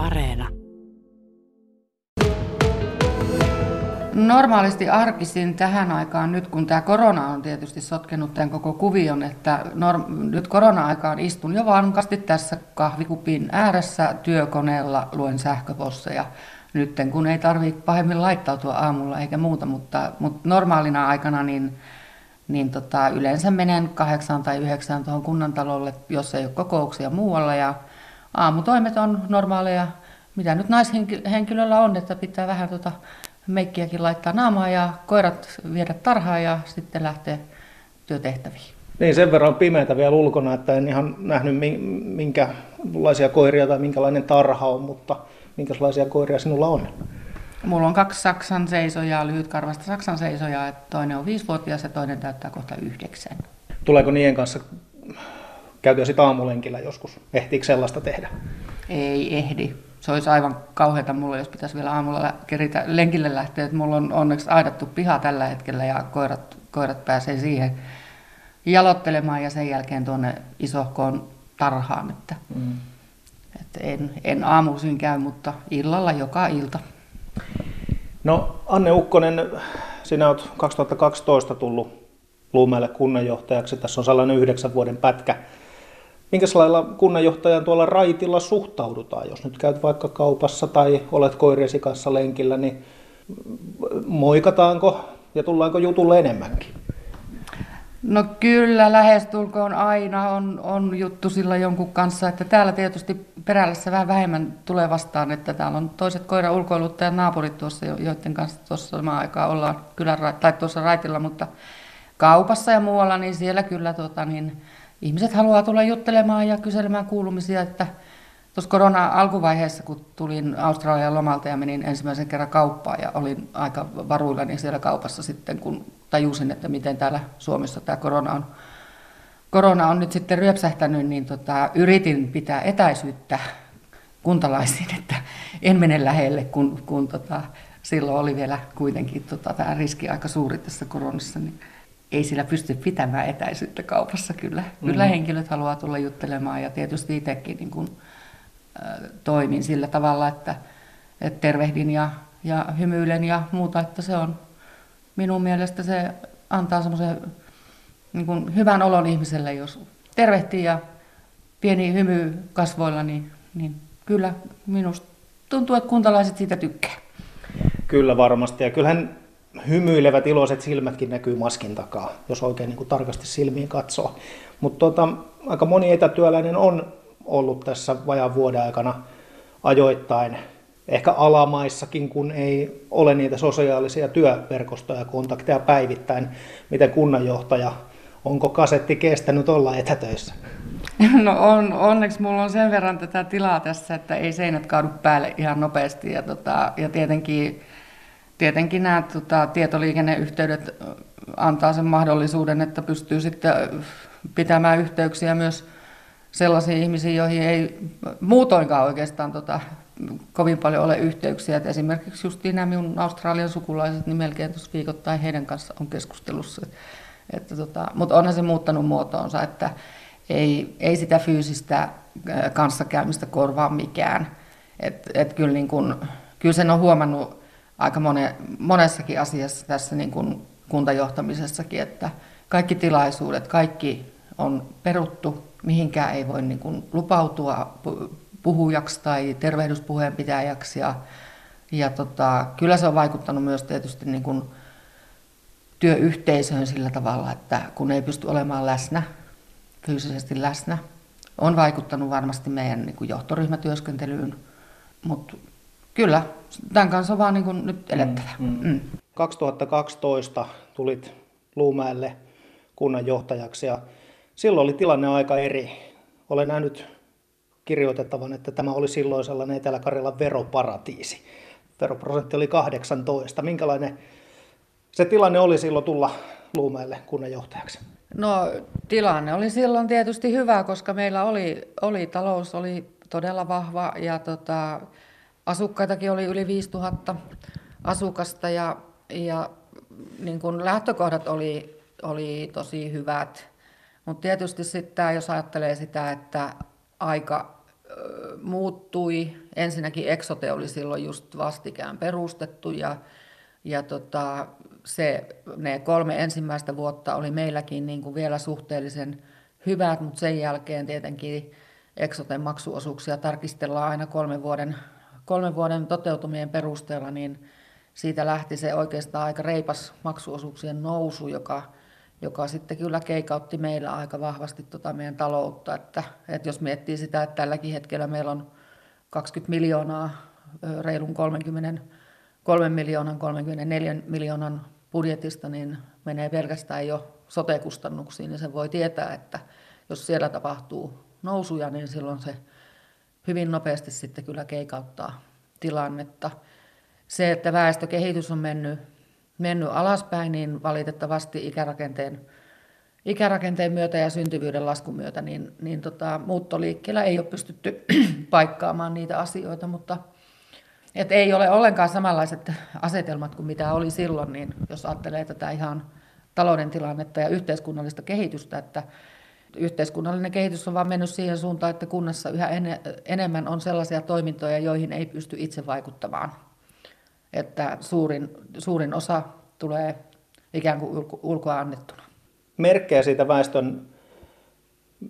Areena. Normaalisti arkisin tähän aikaan, nyt kun tämä korona on tietysti sotkenut tämän koko kuvion, että norm- nyt korona-aikaan istun jo vankasti tässä kahvikupin ääressä työkoneella, luen sähköposseja. Nyt kun ei tarvitse pahemmin laittautua aamulla eikä muuta, mutta, mutta normaalina aikana niin, niin tota, yleensä menen kahdeksaan tai yhdeksään tuohon kunnantalolle, jos ei ole kokouksia muualla ja aamutoimet on normaaleja, mitä nyt naishenkilöllä on, että pitää vähän tota meikkiäkin laittaa naamaa ja koirat viedä tarhaan ja sitten lähteä työtehtäviin. Niin, sen verran pimeätä vielä ulkona, että en ihan nähnyt minkälaisia koiria tai minkälainen tarha on, mutta minkälaisia koiria sinulla on? Mulla on kaksi Saksan seisojaa, lyhytkarvasta Saksan seisojaa, että toinen on viisivuotias ja toinen täyttää kohta yhdeksän. Tuleeko niiden kanssa käytyä sitten aamulenkillä joskus? Ehtiikö sellaista tehdä? Ei ehdi se olisi aivan kauheata mulle, jos pitäisi vielä aamulla keritä lenkille lähteä. Että mulla on onneksi aidattu piha tällä hetkellä ja koirat, koirat pääsee siihen jalottelemaan ja sen jälkeen tuonne isohkoon tarhaan. Että, mm. että en, en aamuisin käy, mutta illalla joka ilta. No Anne Ukkonen, sinä olet 2012 tullut Luumäelle kunnanjohtajaksi. Tässä on sellainen yhdeksän vuoden pätkä. Minkälailla kunnanjohtajan tuolla raitilla suhtaudutaan? Jos nyt käyt vaikka kaupassa tai olet koiriesi kanssa lenkillä, niin moikataanko ja tullaanko jutulle enemmänkin? No kyllä, lähestulkoon aina on, on juttu sillä jonkun kanssa, että täällä tietysti perällässä vähän vähemmän tulee vastaan, että täällä on toiset koira ulkoiluttajat naapurit tuossa, joiden kanssa tuossa samaan aikaan ollaan kylän, tai tuossa raitilla, mutta kaupassa ja muualla, niin siellä kyllä tota, niin, ihmiset haluaa tulla juttelemaan ja kyselemään kuulumisia, että tuossa korona-alkuvaiheessa, kun tulin Australian lomalta ja menin ensimmäisen kerran kauppaan ja olin aika varuillani siellä kaupassa sitten, kun tajusin, että miten täällä Suomessa tämä korona on, korona on nyt sitten ryöpsähtänyt, niin tota, yritin pitää etäisyyttä kuntalaisiin, että en mene lähelle, kun, kun tota, silloin oli vielä kuitenkin tota, tämä riski aika suuri tässä koronassa. Niin ei sillä pysty pitämään etäisyyttä kaupassa kyllä. Mm. Kyllä henkilöt haluaa tulla juttelemaan ja tietysti itsekin niin kuin, äh, toimin sillä tavalla, että, että tervehdin ja, ja hymyilen ja muuta, että se on minun mielestä se antaa semmoisen niin kuin hyvän olon ihmiselle, jos tervehtii ja pieni hymy kasvoilla, niin, niin kyllä minusta tuntuu, että kuntalaiset siitä tykkää. Kyllä varmasti ja kyllähän hymyilevät iloiset silmätkin näkyy maskin takaa, jos oikein niin kuin tarkasti silmiin katsoo. Mutta tota, aika moni etätyöläinen on ollut tässä vajaan vuoden aikana ajoittain, ehkä alamaissakin, kun ei ole niitä sosiaalisia työverkostoja kontakteja päivittäin. Miten kunnanjohtaja, onko kasetti kestänyt olla etätöissä? No on, onneksi mulla on sen verran tätä tilaa tässä, että ei seinät kaadu päälle ihan nopeasti. Ja, tota, ja tietenkin tietenkin nämä tota, tietoliikenneyhteydet antaa sen mahdollisuuden, että pystyy sitten pitämään yhteyksiä myös sellaisiin ihmisiin, joihin ei muutoinkaan oikeastaan tota, kovin paljon ole yhteyksiä. Et esimerkiksi just nämä minun Australian sukulaiset, niin melkein tuossa viikoittain heidän kanssa on keskustelussa. Että tota, mutta onhan se muuttanut muotoonsa, että ei, ei sitä fyysistä kanssakäymistä korvaa mikään. Et, et kyllä, niin kun, kyllä sen on huomannut aika mone, monessakin asiassa tässä niin kuin kuntajohtamisessakin, että kaikki tilaisuudet, kaikki on peruttu, mihinkään ei voi niin kuin lupautua puhujaksi tai tervehdyspuheenpitäjäksi. Ja, ja tota, kyllä se on vaikuttanut myös tietysti niin kuin työyhteisöön sillä tavalla, että kun ei pysty olemaan läsnä, fyysisesti läsnä, on vaikuttanut varmasti meidän niin kuin johtoryhmätyöskentelyyn, mutta kyllä, tämän kanssa on vaan niin kuin nyt elettävä. Mm, mm. Mm. 2012 tulit Luumäelle kunnanjohtajaksi ja silloin oli tilanne aika eri. Olen nähnyt kirjoitettavan, että tämä oli silloin sellainen Etelä-Karjalan veroparatiisi. Veroprosentti oli 18. Minkälainen se tilanne oli silloin tulla Luumäelle kunnanjohtajaksi? No tilanne oli silloin tietysti hyvä, koska meillä oli, oli talous oli todella vahva ja tota, Asukkaitakin oli yli 5000 asukasta ja, ja niin kuin lähtökohdat oli, oli tosi hyvät. Mutta tietysti sitten jos ajattelee sitä, että aika muuttui. Ensinnäkin Exote oli silloin just vastikään perustettu ja, ja tota, se, ne kolme ensimmäistä vuotta oli meilläkin niin kuin vielä suhteellisen hyvät, mutta sen jälkeen tietenkin Exoten maksuosuuksia tarkistellaan aina kolmen vuoden, kolmen vuoden toteutumien perusteella, niin siitä lähti se oikeastaan aika reipas maksuosuuksien nousu, joka, joka sitten kyllä keikautti meillä aika vahvasti tota meidän taloutta. Että, että jos miettii sitä, että tälläkin hetkellä meillä on 20 miljoonaa reilun 30, 3 miljoonan, 34 miljoonan budjetista, niin menee pelkästään jo sote-kustannuksiin, niin se voi tietää, että jos siellä tapahtuu nousuja, niin silloin se hyvin nopeasti sitten kyllä keikauttaa tilannetta. Se, että väestökehitys on mennyt, mennyt alaspäin, niin valitettavasti ikärakenteen, ikärakenteen myötä ja syntyvyyden laskun myötä, niin, niin tota, muuttoliikkeellä ei ole pystytty paikkaamaan niitä asioita, mutta et ei ole ollenkaan samanlaiset asetelmat kuin mitä oli silloin, niin jos ajattelee tätä ihan talouden tilannetta ja yhteiskunnallista kehitystä, että yhteiskunnallinen kehitys on vaan mennyt siihen suuntaan, että kunnassa yhä enemmän on sellaisia toimintoja, joihin ei pysty itse vaikuttamaan. Että suurin, suurin osa tulee ikään kuin ulkoa annettuna. Merkkejä siitä väestön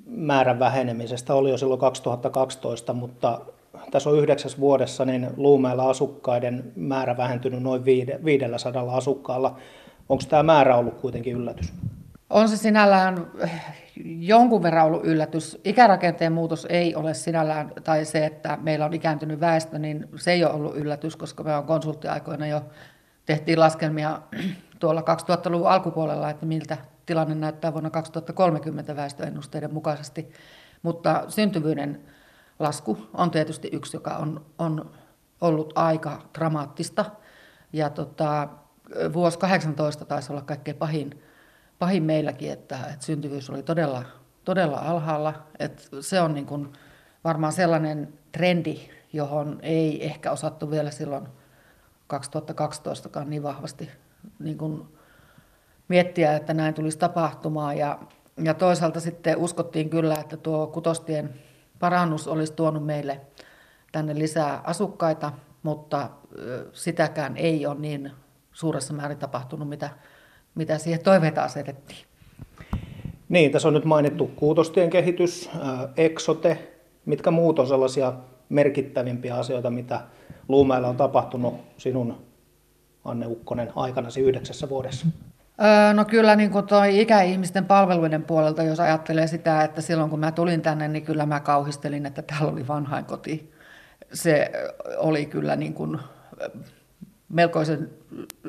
määrän vähenemisestä oli jo silloin 2012, mutta tässä on yhdeksäs vuodessa niin Luumäellä asukkaiden määrä vähentynyt noin 500 asukkaalla. Onko tämä määrä ollut kuitenkin yllätys? On se sinällään jonkun verran ollut yllätys. Ikärakenteen muutos ei ole sinällään, tai se, että meillä on ikääntynyt väestö, niin se ei ole ollut yllätys, koska me on konsulttiaikoina jo tehtiin laskelmia tuolla 2000-luvun alkupuolella, että miltä tilanne näyttää vuonna 2030 väestöennusteiden mukaisesti. Mutta syntyvyyden lasku on tietysti yksi, joka on, on ollut aika dramaattista. Ja tota, vuosi 18 taisi olla kaikkein pahin, pahin meilläkin, että, että syntyvyys oli todella, todella alhaalla. Että se on niin kuin varmaan sellainen trendi, johon ei ehkä osattu vielä silloin 2012kaan niin vahvasti niin kuin miettiä, että näin tulisi tapahtumaan. Ja, ja toisaalta sitten uskottiin kyllä, että tuo kutostien parannus olisi tuonut meille tänne lisää asukkaita, mutta sitäkään ei ole niin suuressa määrin tapahtunut, mitä, mitä siihen toiveita asetettiin. Niin, tässä on nyt mainittu Kuutostien kehitys, Exote. Mitkä muut on sellaisia merkittävimpiä asioita, mitä Luumäellä on tapahtunut sinun, Anne Ukkonen, aikanasi yhdeksässä vuodessa? No kyllä niin kuin toi ikäihmisten palveluiden puolelta, jos ajattelee sitä, että silloin kun mä tulin tänne, niin kyllä mä kauhistelin, että täällä oli vanhainkoti. Se oli kyllä niin kuin melkoisen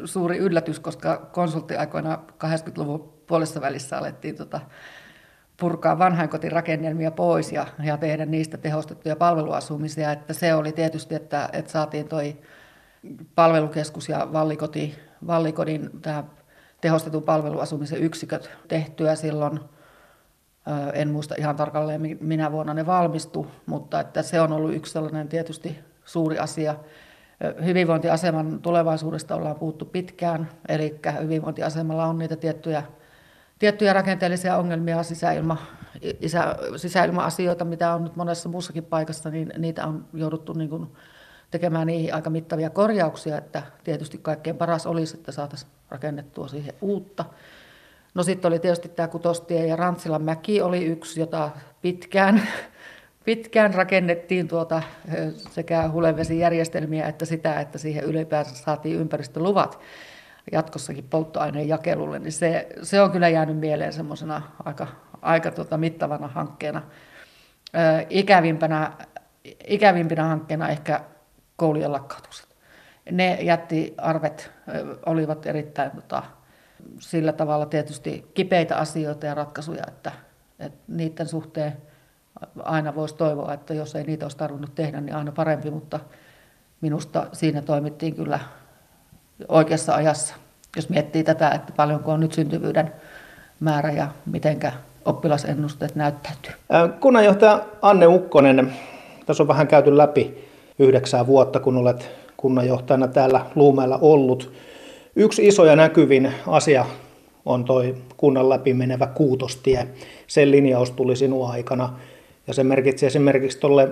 suuri yllätys, koska konsulttiaikoina 80-luvun puolessa välissä alettiin tota purkaa vanhainkotirakennelmia pois ja, ja tehdä niistä tehostettuja palveluasumisia. Että se oli tietysti, että, että saatiin toi palvelukeskus ja vallikoti, vallikodin tämä tehostetun palveluasumisen yksiköt tehtyä silloin. En muista ihan tarkalleen, minä vuonna ne valmistu, mutta että se on ollut yksi sellainen tietysti suuri asia. Hyvinvointiaseman tulevaisuudesta ollaan puhuttu pitkään, eli hyvinvointiasemalla on niitä tiettyjä, tiettyjä rakenteellisia ongelmia, sisäilma, isä, sisäilma-asioita, mitä on nyt monessa muussakin paikassa, niin niitä on jouduttu niin kuin tekemään niihin aika mittavia korjauksia, että tietysti kaikkein paras olisi, että saataisiin rakennettua siihen uutta. No sitten oli tietysti tämä Kutostie ja Rantsilan mäki oli yksi, jota pitkään, pitkään rakennettiin tuota sekä hulevesijärjestelmiä että sitä, että siihen ylipäänsä saatiin ympäristöluvat jatkossakin polttoaineen jakelulle, niin se, se on kyllä jäänyt mieleen semmoisena aika, aika tota mittavana hankkeena. ikävimpänä, ikävimpinä hankkeena ehkä koulujen lakkautukset. Ne jätti arvet, olivat erittäin tota, sillä tavalla tietysti kipeitä asioita ja ratkaisuja, että, että niiden suhteen aina voisi toivoa, että jos ei niitä olisi tarvinnut tehdä, niin aina parempi, mutta minusta siinä toimittiin kyllä oikeassa ajassa. Jos miettii tätä, että paljonko on nyt syntyvyyden määrä ja mitenkä oppilasennusteet näyttäytyy. Kunnanjohtaja Anne Ukkonen, tässä on vähän käyty läpi yhdeksää vuotta, kun olet kunnanjohtajana täällä Luumäellä ollut. Yksi iso ja näkyvin asia on toi kunnan läpi menevä kuutostie. Sen linjaus tuli sinua aikana ja se merkitsi esimerkiksi tuolle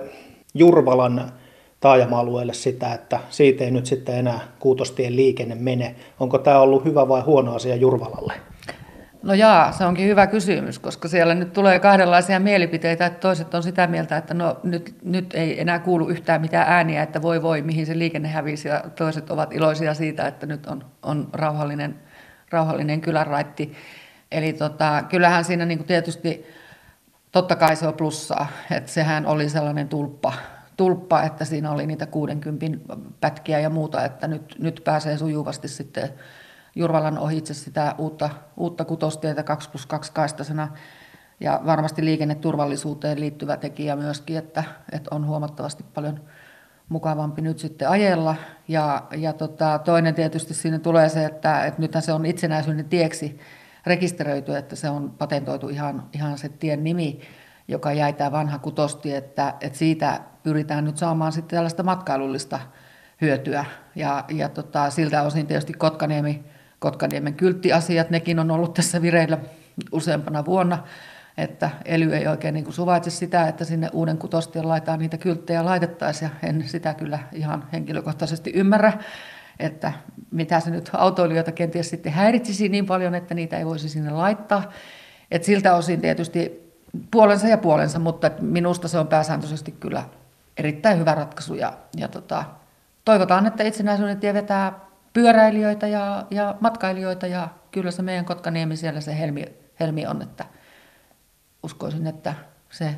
Jurvalan taajama-alueelle sitä, että siitä ei nyt sitten enää kuutostien liikenne mene. Onko tämä ollut hyvä vai huono asia Jurvalalle? No jaa, se onkin hyvä kysymys, koska siellä nyt tulee kahdenlaisia mielipiteitä, että toiset on sitä mieltä, että no nyt, nyt ei enää kuulu yhtään mitään ääniä, että voi voi, mihin se liikenne hävisi, ja toiset ovat iloisia siitä, että nyt on, on rauhallinen, rauhallinen kylänraitti. Eli tota, kyllähän siinä niin tietysti, totta kai se on plussaa, että sehän oli sellainen tulppa, tulppa, että siinä oli niitä 60 pätkiä ja muuta, että nyt, nyt pääsee sujuvasti sitten Jurvalan ohitse sitä uutta, uutta kutostietä 2 plus 2 kaistasena ja varmasti liikenneturvallisuuteen liittyvä tekijä myöskin, että, että on huomattavasti paljon mukavampi nyt sitten ajella. Ja, ja tota, toinen tietysti siinä tulee se, että, että nythän se on itsenäisyyden tieksi rekisteröity, että se on patentoitu ihan, ihan se tien nimi, joka jäi tämä vanha kutosti, että, että siitä pyritään nyt saamaan sitten tällaista matkailullista hyötyä. Ja, ja tota, siltä osin tietysti Kotkaniemi Kotkaniemen kylttiasiat, nekin on ollut tässä vireillä useampana vuonna, että ely ei oikein niin suvaitse sitä, että sinne uuden kutostien laitaan niitä kylttejä laitettaisiin, ja en sitä kyllä ihan henkilökohtaisesti ymmärrä, että mitä se nyt autoilijoita kenties sitten häiritsisi niin paljon, että niitä ei voisi sinne laittaa. Et siltä osin tietysti puolensa ja puolensa, mutta minusta se on pääsääntöisesti kyllä erittäin hyvä ratkaisu ja, ja tota, toivotaan, että itsenäisyyden tie vetää pyöräilijöitä ja, ja matkailijoita ja kyllä se meidän Kotkaniemi siellä se helmi, helmi on, että uskoisin, että se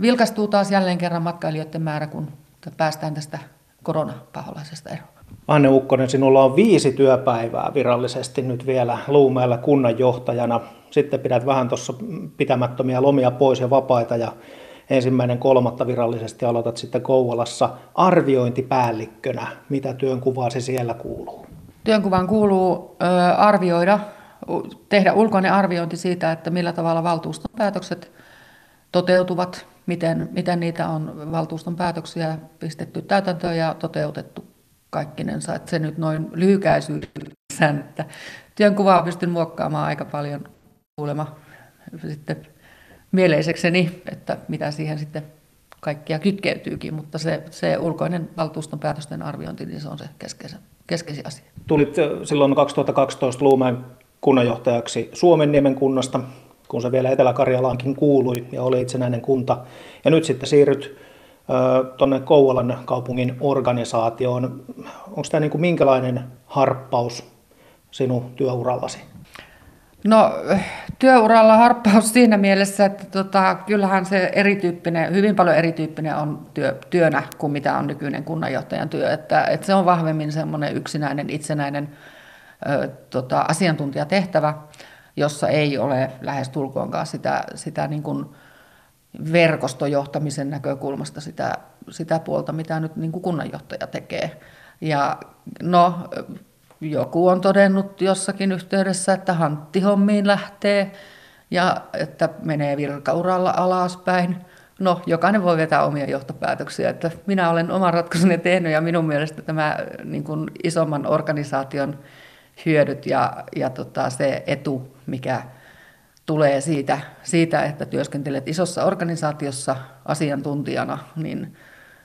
vilkastuu taas jälleen kerran matkailijoiden määrä, kun päästään tästä koronapaholaisesta eroon. Anne Ukkonen, sinulla on viisi työpäivää virallisesti nyt vielä Luumäellä kunnanjohtajana. Sitten pidät vähän tuossa pitämättömiä lomia pois ja vapaita ja ensimmäinen kolmatta virallisesti aloitat sitten Kouvolassa arviointipäällikkönä. Mitä työnkuvaasi siellä kuuluu? Työnkuvaan kuuluu ö, arvioida, tehdä ulkoinen arviointi siitä, että millä tavalla valtuuston päätökset toteutuvat, miten, miten niitä on valtuuston päätöksiä pistetty täytäntöön ja toteutettu kaikkinensa. Että se nyt noin lyhykäisyydessään, että työnkuvaa pystyn muokkaamaan aika paljon kuulema sitten mieleisekseni, että mitä siihen sitten kaikkia kytkeytyykin, mutta se, se ulkoinen valtuuston päätösten arviointi, niin se on se keskeisin, keskeisin asia. Tulit silloin 2012 Luumäen kunnanjohtajaksi Suomenniemen kunnasta, kun se vielä Etelä-Karjalaankin kuului ja oli itsenäinen kunta. Ja nyt sitten siirryt tuonne Kouvolan kaupungin organisaatioon. Onko tämä niin kuin minkälainen harppaus sinun työurallasi? No työuralla harppaus siinä mielessä, että tota, kyllähän se erityyppinen, hyvin paljon erityyppinen on työ, työnä kuin mitä on nykyinen kunnanjohtajan työ. Että, että se on vahvemmin semmoinen yksinäinen, itsenäinen ö, tota, asiantuntijatehtävä, jossa ei ole lähes tulkoonkaan sitä, sitä niin kuin verkostojohtamisen näkökulmasta sitä, sitä puolta, mitä nyt niin kuin kunnanjohtaja tekee. Ja no, joku on todennut jossakin yhteydessä, että hanttihommiin lähtee ja että menee virkauralla alaspäin. No, jokainen voi vetää omia johtopäätöksiä. Että minä olen oman ratkaisuni tehnyt ja minun mielestä tämä niin kuin isomman organisaation hyödyt ja, ja tota, se etu, mikä tulee siitä, siitä, että työskentelet isossa organisaatiossa asiantuntijana, niin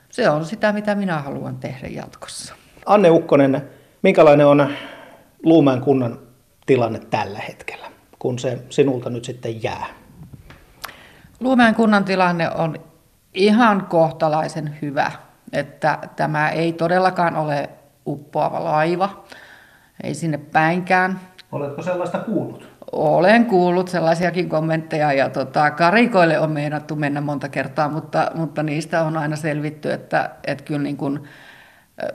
se on sitä, mitä minä haluan tehdä jatkossa. Anne Ukkonen, Minkälainen on Luumäen kunnan tilanne tällä hetkellä, kun se sinulta nyt sitten jää? Luumäen kunnan tilanne on ihan kohtalaisen hyvä, että tämä ei todellakaan ole uppoava laiva, ei sinne päinkään. Oletko sellaista kuullut? Olen kuullut sellaisiakin kommentteja ja tota, karikoille on meinattu mennä monta kertaa, mutta, mutta niistä on aina selvitty, että, että kyllä niin kuin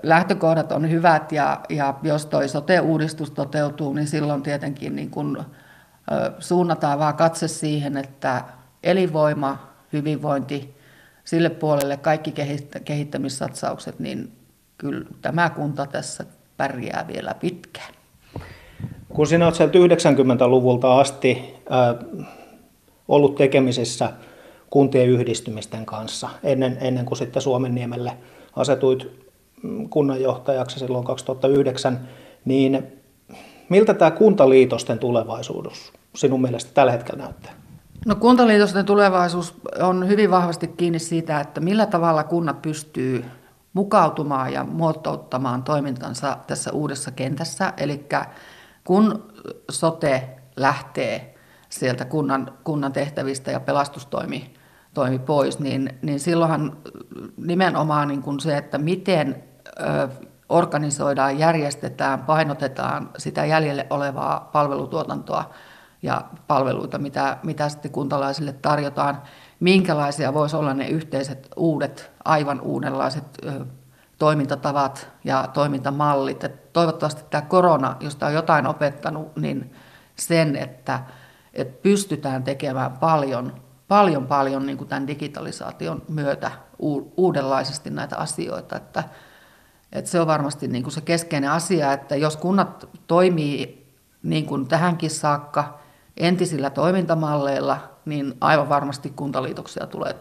lähtökohdat on hyvät ja, ja jos toi sote-uudistus toteutuu, niin silloin tietenkin niin kun, suunnataan vaan katse siihen, että elinvoima, hyvinvointi, sille puolelle kaikki kehittämissatsaukset, niin kyllä tämä kunta tässä pärjää vielä pitkään. Kun sinä olet sieltä 90-luvulta asti ollut tekemisissä kuntien yhdistymisten kanssa, ennen, ennen kuin sitten Suomen niemelle asetuit kunnanjohtajaksi silloin 2009, niin miltä tämä kuntaliitosten tulevaisuus sinun mielestä tällä hetkellä näyttää? No kuntaliitosten tulevaisuus on hyvin vahvasti kiinni siitä, että millä tavalla kunnat pystyy mukautumaan ja muotouttamaan toimintansa tässä uudessa kentässä. Eli kun sote lähtee sieltä kunnan, kunnan tehtävistä ja pelastustoimi toimi pois, niin, niin silloinhan nimenomaan niin kuin se, että miten ö, organisoidaan, järjestetään, painotetaan sitä jäljelle olevaa palvelutuotantoa ja palveluita, mitä, mitä sitten kuntalaisille tarjotaan, minkälaisia voisi olla ne yhteiset uudet, aivan uudenlaiset ö, toimintatavat ja toimintamallit. Et toivottavasti tämä korona, josta on jotain opettanut, niin sen, että, että pystytään tekemään paljon, paljon, paljon niin kuin tämän digitalisaation myötä uudenlaisesti näitä asioita. Että, että se on varmasti niin kuin se keskeinen asia, että jos kunnat toimii niin kuin tähänkin saakka entisillä toimintamalleilla, niin aivan varmasti kuntaliitoksia tulee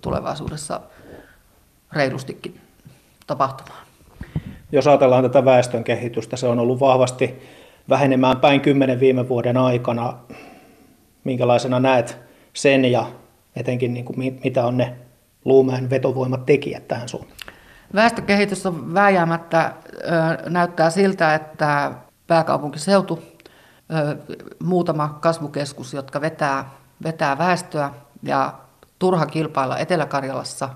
tulevaisuudessa reilustikin tapahtumaan. Jos ajatellaan tätä väestön kehitystä, se on ollut vahvasti vähenemään päin kymmenen viime vuoden aikana. Minkälaisena näet sen ja etenkin niin kuin mitä on ne Luumäen vetovoimat tekijät tähän suuntaan? Väestökehitys on vääjäämättä näyttää siltä, että pääkaupunkiseutu, muutama kasvukeskus, jotka vetää, vetää väestöä ja turha kilpailla Etelä-Karjalassa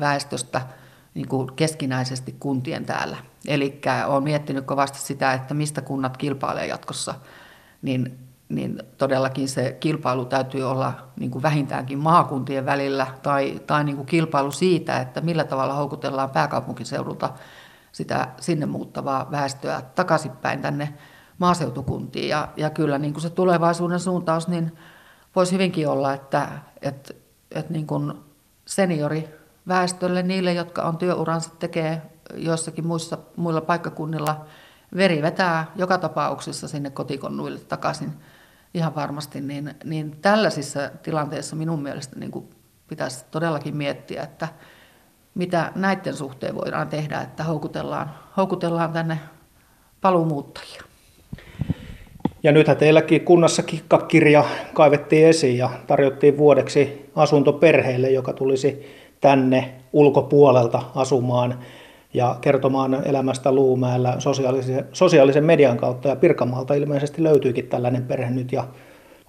väestöstä – niin kuin keskinäisesti kuntien täällä. Eli olen miettinyt kovasti sitä, että mistä kunnat kilpailee jatkossa, niin, niin todellakin se kilpailu täytyy olla niin kuin vähintäänkin maakuntien välillä tai, tai niin kuin kilpailu siitä, että millä tavalla houkutellaan pääkaupunkiseudulta sitä sinne muuttavaa väestöä takaisinpäin tänne maaseutukuntiin. Ja, ja kyllä niin kuin se tulevaisuuden suuntaus, niin voisi hyvinkin olla, että, että, että niin kuin seniori väestölle, niille, jotka on työuransa tekee joissakin muissa, muilla paikkakunnilla, veri vetää joka tapauksessa sinne kotikonnuille takaisin ihan varmasti, niin, niin tällaisissa tilanteissa minun mielestä niin kuin pitäisi todellakin miettiä, että mitä näiden suhteen voidaan tehdä, että houkutellaan, houkutellaan tänne paluumuuttajia. Ja nythän teilläkin kunnassa kikkakirja kaivettiin esiin ja tarjottiin vuodeksi asuntoperheelle, joka tulisi tänne ulkopuolelta asumaan ja kertomaan elämästä Luumäellä sosiaalisen, sosiaalisen median kautta. Ja Pirkanmaalta ilmeisesti löytyykin tällainen perhe nyt ja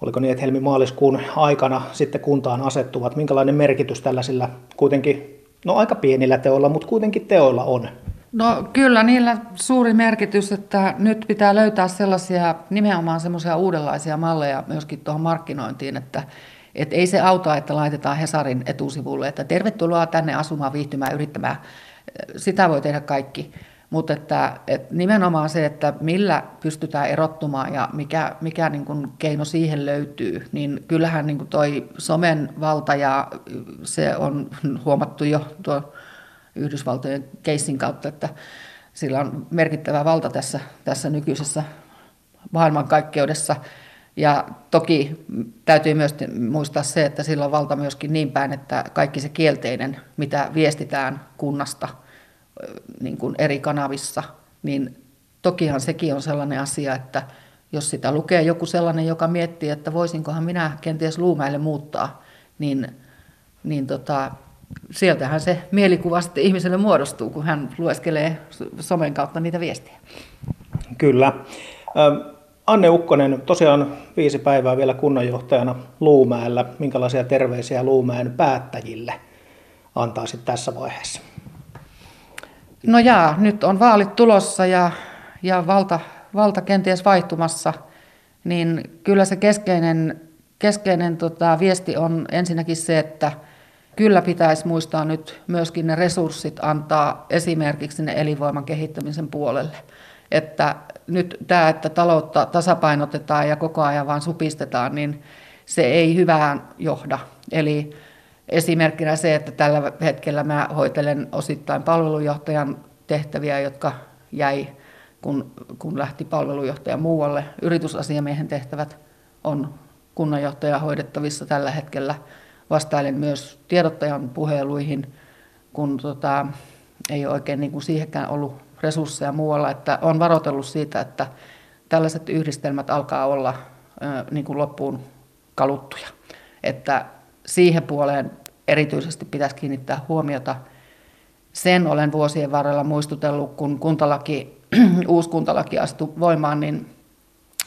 oliko niin, että helmi-maaliskuun aikana sitten kuntaan asettuvat. Minkälainen merkitys tällaisilla kuitenkin, no aika pienillä teoilla, mutta kuitenkin teoilla on? No kyllä niillä suuri merkitys, että nyt pitää löytää sellaisia nimenomaan semmoisia uudenlaisia malleja myöskin tuohon markkinointiin, että et ei se auta, että laitetaan Hesarin etusivulle, että tervetuloa tänne asumaan, viihtymään, yrittämään. Sitä voi tehdä kaikki. Mutta että, että nimenomaan se, että millä pystytään erottumaan ja mikä, mikä niin kuin keino siihen löytyy, niin kyllähän niin kuin toi somen valta ja se on huomattu jo tuo Yhdysvaltojen keissin kautta, että sillä on merkittävä valta tässä, tässä nykyisessä maailmankaikkeudessa. Ja toki täytyy myös muistaa se, että sillä on valta myöskin niin päin, että kaikki se kielteinen, mitä viestitään kunnasta niin kuin eri kanavissa, niin tokihan sekin on sellainen asia, että jos sitä lukee joku sellainen, joka miettii, että voisinkohan minä kenties Luumäelle muuttaa, niin, niin tota, sieltähän se mielikuva sitten ihmiselle muodostuu, kun hän lueskelee somen kautta niitä viestejä. Kyllä. Anne Ukkonen, tosiaan viisi päivää vielä kunnanjohtajana Luumäellä. Minkälaisia terveisiä Luumäen päättäjille antaisit tässä vaiheessa? No jaa, nyt on vaalit tulossa ja, ja valta, valta kenties vaihtumassa, niin kyllä se keskeinen, keskeinen tota, viesti on ensinnäkin se, että kyllä pitäisi muistaa nyt myöskin ne resurssit antaa esimerkiksi ne elinvoiman kehittämisen puolelle. Että nyt tämä, että taloutta tasapainotetaan ja koko ajan vaan supistetaan, niin se ei hyvään johda. Eli esimerkkinä se, että tällä hetkellä mä hoitelen osittain palvelujohtajan tehtäviä, jotka jäi, kun, kun lähti palvelujohtaja muualle. Yritysasiamiehen tehtävät on kunnanjohtaja hoidettavissa tällä hetkellä. Vastailen myös tiedottajan puheluihin, kun tota, ei oikein niin kuin siihenkään ollut resursseja muualla, että on varoitellut siitä, että tällaiset yhdistelmät alkaa olla niin kuin loppuun kaluttuja. että siihen puoleen erityisesti pitäisi kiinnittää huomiota. Sen olen vuosien varrella muistutellut, kun kuntalaki, uusi kuntalaki astui voimaan, niin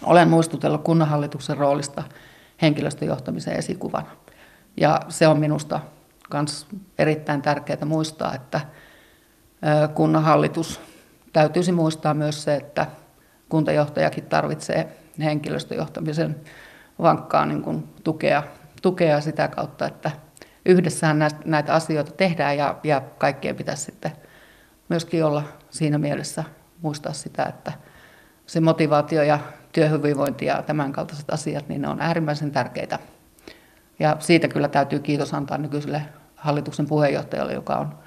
olen muistutellut kunnanhallituksen roolista henkilöstöjohtamisen esikuvana. Ja se on minusta myös erittäin tärkeää muistaa, että kunnanhallitus täytyisi muistaa myös se, että kuntajohtajakin tarvitsee henkilöstöjohtamisen vankkaa niin kuin tukea, tukea sitä kautta, että yhdessään näitä asioita tehdään ja, ja kaikkien pitäisi sitten myöskin olla siinä mielessä muistaa sitä, että se motivaatio ja työhyvinvointi ja tämän kaltaiset asiat, niin ne on äärimmäisen tärkeitä. Ja siitä kyllä täytyy kiitos antaa nykyiselle hallituksen puheenjohtajalle, joka on,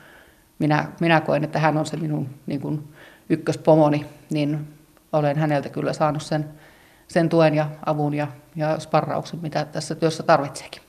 minä, minä koen, että hän on se minun niin kuin ykköspomoni, niin olen häneltä kyllä saanut sen, sen tuen ja avun ja, ja sparrauksen, mitä tässä työssä tarvitseekin.